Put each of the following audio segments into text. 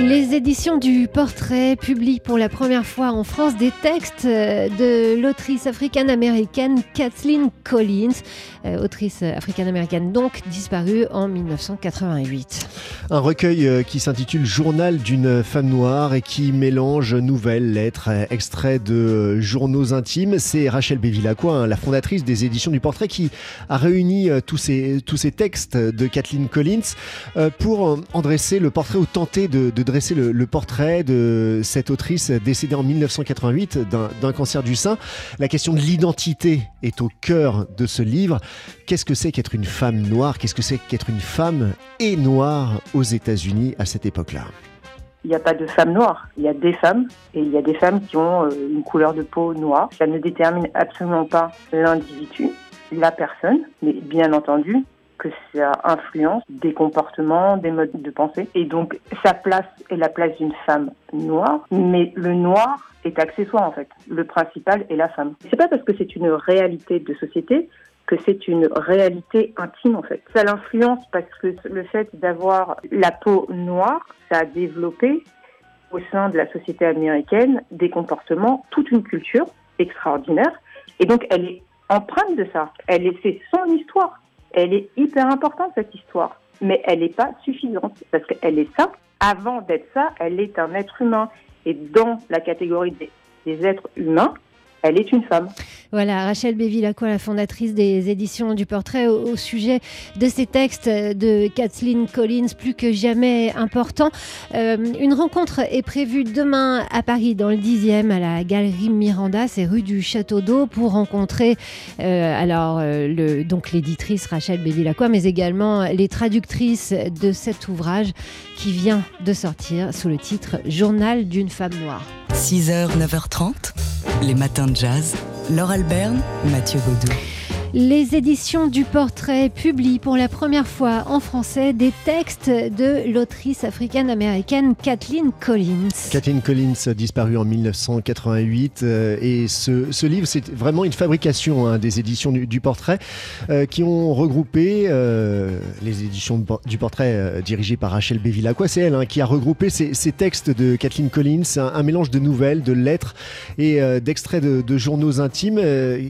Les éditions du Portrait publient pour la première fois en France des textes de l'autrice africaine-américaine Kathleen Collins, euh, autrice africaine-américaine donc disparue en 1988. Un recueil euh, qui s'intitule Journal d'une femme noire et qui mélange nouvelles, lettres, euh, extraits de journaux intimes. C'est Rachel Bévilacqua, hein, la fondatrice des éditions du Portrait, qui a réuni tous ces, tous ces textes de Kathleen Collins pour en dresser le portrait ou tenter de, de dresser le, le, portrait de cette autrice décédée en 1988 d'un cancer du sein. La question de l'identité est au cœur de ce livre. Qu'est-ce que c'est qu'être une femme noire? Qu'est-ce que c'est qu'être une femme et noire aux États-Unis à cette époque-là? Il n'y a pas de femmes noires, il y a des femmes et il y a des femmes qui ont une couleur de peau noire. Ça ne détermine absolument pas l'individu, la personne, mais bien entendu, que ça influence des comportements, des modes de pensée. Et donc, sa place est la place d'une femme noire, mais le noir est accessoire en fait. Le principal est la femme. C'est pas parce que c'est une réalité de société que c'est une réalité intime en fait. Ça l'influence parce que le fait d'avoir la peau noire, ça a développé au sein de la société américaine des comportements, toute une culture extraordinaire. Et donc elle est empreinte de ça. Elle est, c'est son histoire. Elle est hyper importante, cette histoire. Mais elle n'est pas suffisante, parce qu'elle est ça. Avant d'être ça, elle est un être humain. Et dans la catégorie des, des êtres humains, elle est une femme. Voilà, Rachel Bévilacqua, la fondatrice des éditions du portrait, au, sujet de ces textes de Kathleen Collins, plus que jamais important. Euh, une rencontre est prévue demain à Paris, dans le 10e, à la galerie Miranda, c'est rue du Château d'Eau, pour rencontrer euh, alors euh, le, donc l'éditrice Rachel Bévilacqua, mais également les traductrices de cet ouvrage qui vient de sortir sous le titre Journal d'une femme noire. 6h, 9h30, les matins de jazz. Laure Alberne, Mathieu Baudou. Les éditions du portrait publient pour la première fois en français des textes de l'autrice africaine-américaine Kathleen Collins. Kathleen Collins, disparue en 1988. Euh, et ce, livre, c'est vraiment une fabrication hein, des éditions du, portrait euh, qui ont regroupé euh, les éditions du portrait dirigées par Rachel Bévilacqua. C'est elle hein, qui a regroupé ces, textes de Kathleen Collins, un, mélange de nouvelles, de lettres et d'extraits de, de, journaux intimes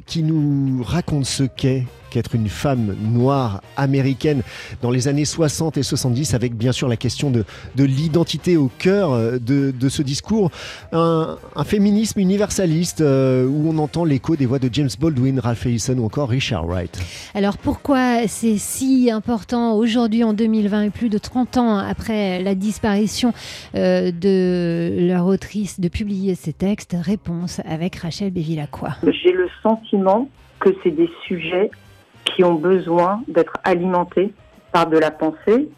qui nous racontent ce qu'est qu'être une femme noire américaine dans les années 60 et 70, avec bien sûr la question de, de l'identité au cœur de, de, ce discours. Un, un féminisme universaliste euh, où on entend l'écho des voix de James Baldwin, Ralph Ellison ou encore Richard Wright. Alors pourquoi c'est si important aujourd'hui en 2020 et plus de 30 ans après la disparition euh, de leur autrice de publier ces textes? Réponse avec Rachel Bévilacqua. J'ai le sentiment que c'est des sujets qui ont besoin d'être alimentés par de la pensée,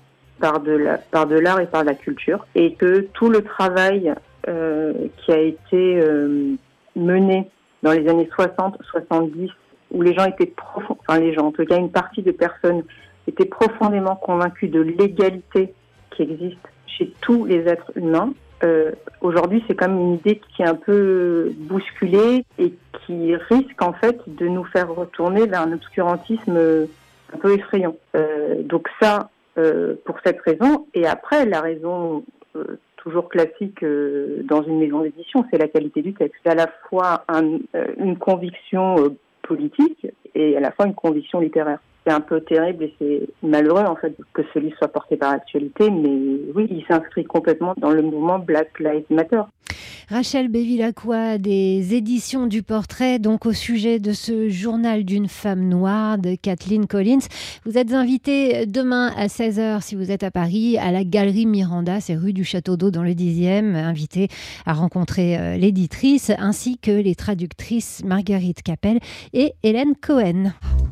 par de l'art et par la culture, et que tout le travail euh, qui a été euh, mené dans les années 60, 70, où les gens étaient profond, enfin les gens, en tout cas une partie de personnes étaient profondément convaincus de l'égalité qui existe chez tous les êtres humains, euh, aujourd'hui, c'est comme une idée qui est un peu bousculée et qui risque en fait de nous faire retourner vers un obscurantisme un peu effrayant. Euh, donc ça, euh, pour cette raison. Et après, la raison euh, toujours classique euh, dans une maison d'édition, c'est la qualité du texte. C'est à la fois un, euh, une conviction politique et à la fois une conviction littéraire c'est un peu terrible et c'est malheureux en fait que ce livre soit porté par l'actualité, mais oui, il s'inscrit complètement dans le mouvement Black Lives Matter. Rachel Bévilacqua des éditions du portrait, donc au sujet de ce journal d'une femme noire de Kathleen Collins. Vous êtes invité demain à 16h si vous êtes à Paris à la galerie Miranda, c'est rue du Château d'Eau dans le 10e, invité à rencontrer euh, l'éditrice ainsi que les traductrices Marguerite Capel et Hélène Cohen.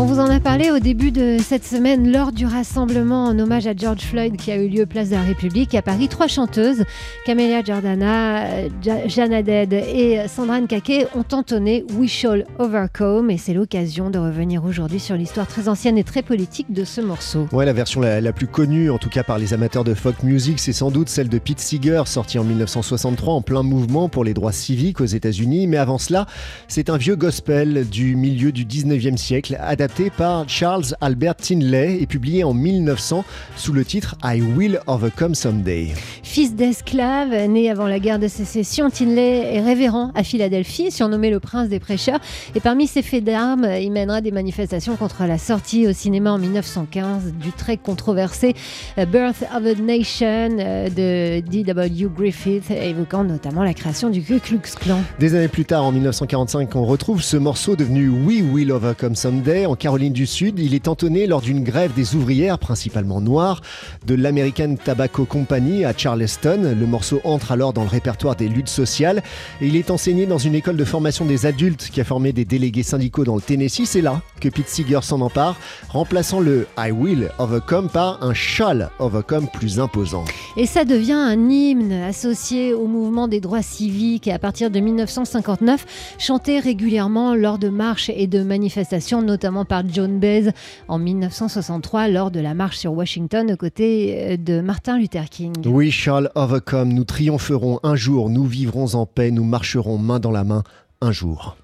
On vous en a parlé au début de cette semaine lors du rassemblement en hommage à George Floyd qui a eu lieu place de la République à Paris. Trois chanteuses, Camélia Jordana, Jana Dead et Sandra Nkake, ont entonné We Shall Overcome et c'est l'occasion de revenir aujourd'hui sur l'histoire très ancienne et très politique de ce morceau. Ouais, la version la, plus connue, en tout cas par les amateurs de folk music, c'est sans doute celle de Pete Seeger, sortie en 1963 en plein mouvement pour les droits civiques aux États-Unis. Mais avant cela, c'est un vieux gospel du milieu du 19e siècle, adapté par Charles Albert Tinley et publié en 1900 sous le titre I Will Overcome Someday. Fils d'esclave, né avant la guerre de sécession, Tinley est révérend à Philadelphie, surnommé le prince des prêcheurs. Et parmi ses faits d'armes, il mènera des manifestations contre la sortie au cinéma en 1915 du très controversé euh, Birth of a Nation euh, de D.W. Griffith, évoquant notamment la création du Ku Klux Klan. Des années plus tard, en 1945, on retrouve ce morceau devenu We Will Overcome Someday en Caroline du Sud. Il est entonné lors d'une grève des ouvrières, principalement noires, de l'American Tobacco Company à Charleston. Le morceau entre alors dans le répertoire des luttes sociales et il est enseigné dans une école de formation des adultes qui a formé des délégués syndicaux dans le Tennessee. C'est là que Pete Seeger s'en empare, remplaçant le I will overcome par un shall overcome plus imposant. Et ça devient un hymne associé au mouvement des droits civiques et à partir de 1959, chanté régulièrement lors de marches et de manifestations, notamment par John Baez en 1963 lors de la marche sur Washington aux côtés euh, de Martin Luther King. We shall overcome, nous triompherons un jour, nous vivrons en paix, nous marcherons main dans la main un jour.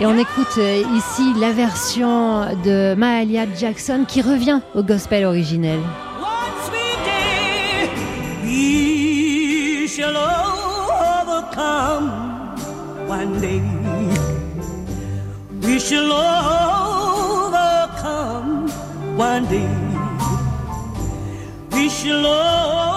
Et on écoute euh, ici la version de Mahalia Jackson qui revient au gospel originel. One day. We shall overcome one day. We shall overcome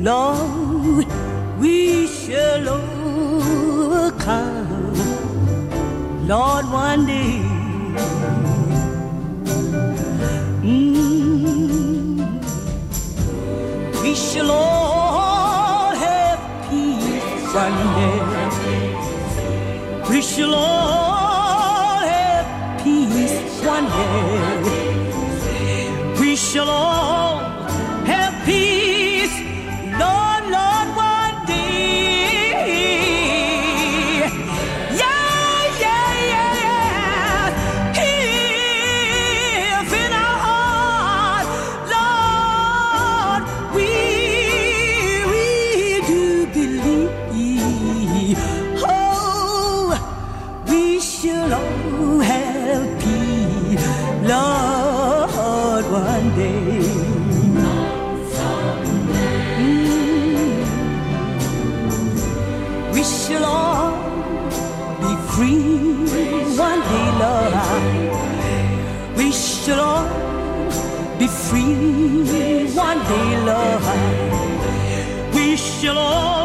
Lord, we shall overcome. Lord, one day. Mm, we shall all have peace one day. We shall all have peace one day. We shall all free one day, Lord. We shall all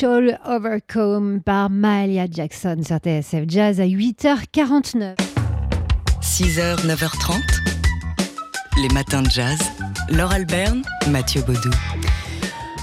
Shall Overcome par Mahalia Jackson sur TSF Jazz à 8h49. 6h, 9h30. Les matins de jazz. Laure Alberne, Mathieu Baudou.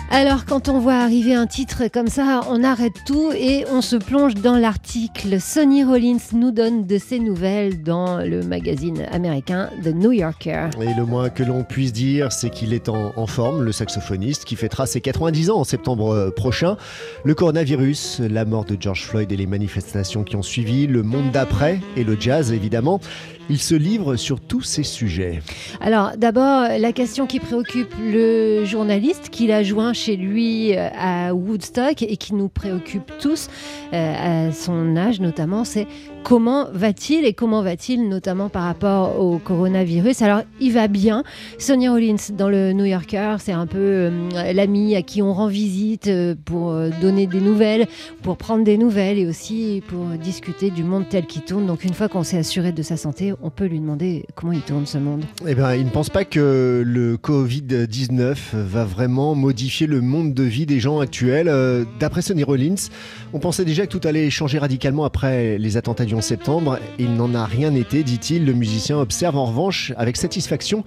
Alors, quand on voit arriver un titre comme ça, on arrête tout et on se plonge dans l'article. Sonny Rollins nous donne de ses nouvelles dans le magazine américain The New Yorker. Et le moins que l'on puisse dire, c'est qu'il est en, forme, le saxophoniste, qui fêtera ses 90 ans en septembre euh, prochain. Le coronavirus, la mort de George Floyd et les manifestations qui ont suivi, le monde d'après et le jazz évidemment. Il se livre sur tous ces sujets. Alors d'abord, la question qui préoccupe le journaliste qu'il a joint chez lui euh, à Woodstock et qui nous préoccupe tous, euh, à son âge notamment, c'est comment va-t-il et comment va-t-il notamment par rapport au coronavirus? Alors il va bien. Sonia Rollins dans le New Yorker, c'est un peu euh, l'ami à qui on rend visite pour donner des nouvelles, pour prendre des nouvelles et aussi pour discuter du monde tel qu'il tourne. Donc une fois qu'on s'est assuré de sa santé, on peut lui demander comment il tourne ce monde. Eh bien, il ne pense pas que le Covid-19 va vraiment modifier le monde de vie des gens actuels. Euh, d'après Sonny Rollins, on pensait déjà que tout allait changer radicalement après les attentats du 11 septembre. Il n'en a rien été, dit-il. Le musicien observe en revanche avec satisfaction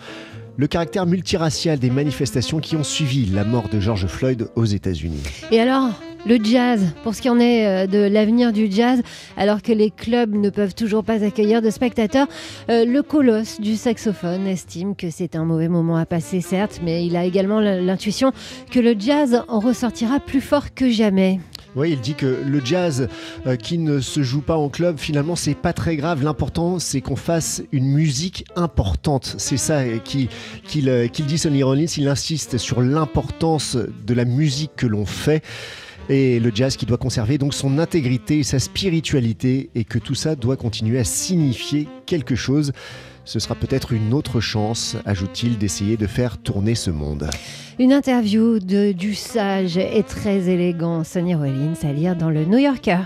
le caractère multiracial des manifestations qui ont suivi la mort de George Floyd aux États-Unis. Et alors, le jazz, pour ce qui en est euh, de l'avenir du jazz, alors que les clubs ne peuvent toujours pas accueillir de spectateurs, euh, le colosse du saxophone estime que c'est un mauvais moment à passer, certes, mais il a également l'intuition que le jazz en ressortira plus fort que jamais. Oui, il dit que le jazz euh, qui ne se joue pas en club, finalement, c'est pas très grave. L'important, c'est qu'on fasse une musique importante. C'est ça qu'il dit, Sonny Rollins. Il insiste sur l'importance de la musique que l'on fait et le jazz qui doit conserver donc son intégrité sa spiritualité et que tout ça doit continuer à signifier quelque chose. Ce sera peut-être une autre chance, ajoute-t-il, d'essayer de faire tourner ce monde. Une interview de, du sage et très élégant Sonny Rollins à lire dans le New Yorker.